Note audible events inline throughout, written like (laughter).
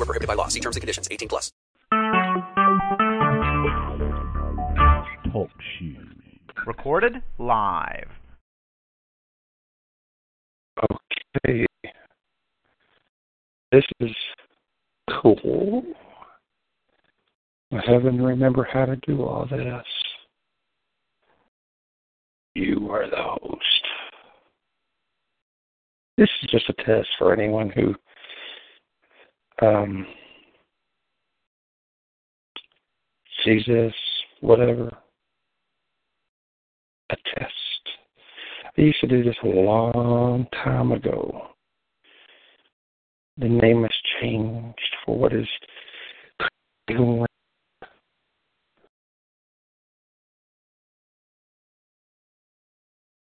Group. Void prohibited by law. See terms and conditions. 18 plus. Talk shoes. Recorded live. Okay. This is cool. I haven't remember how to do all this. You are the host. This is just a test for anyone who um, this, whatever. A test. I used to do this a long time ago. The name has changed for what is going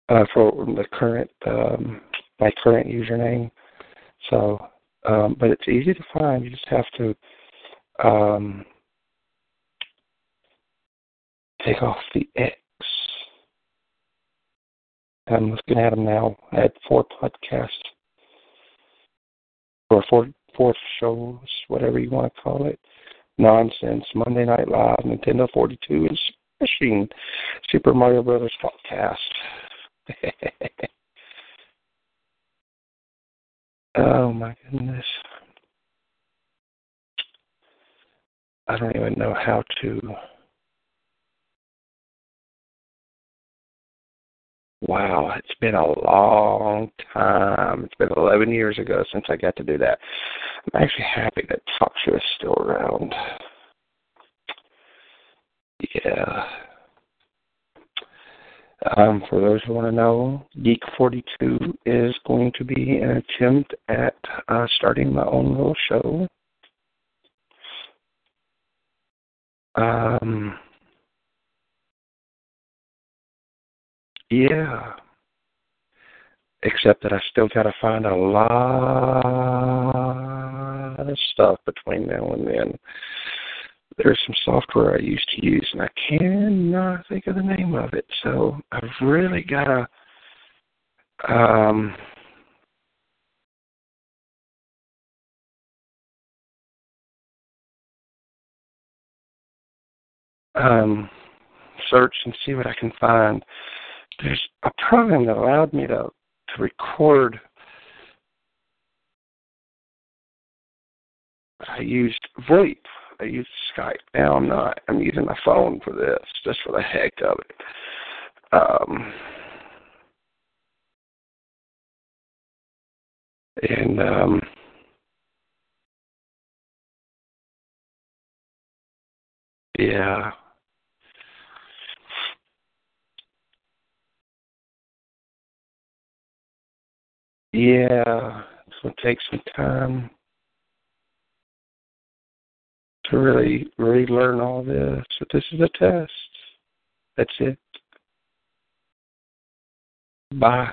uh, for the current um, my current username. So, um, but it's easy to find. You just have to um, take off the X. I'm looking at them now. I had four podcasts or four four shows, whatever you want to call it. Nonsense, Monday Night Live, Nintendo 42, and Machine, Super Mario Brothers podcast. (laughs) oh my goodness. I don't even know how to. Wow, it's been a long time. It's been 11 years ago since I got to do that. I'm actually happy that TalkShoe is still around. Yeah. Um, for those who want to know, Geek 42 is going to be an attempt at uh, starting my own little show. Um, yeah. Except that I still got to find a lot of stuff between now and then there's some software I used to use, and I cannot think of the name of it. So I've really got to um, um, search and see what I can find. There's a program that allowed me to to record. I used VoIP I use Skype. Now I'm not. I'm using my phone for this, just for the heck of it. Um, and um, yeah. Yeah, it's gonna take some time to really relearn all this. But this is a test. That's it. Bye.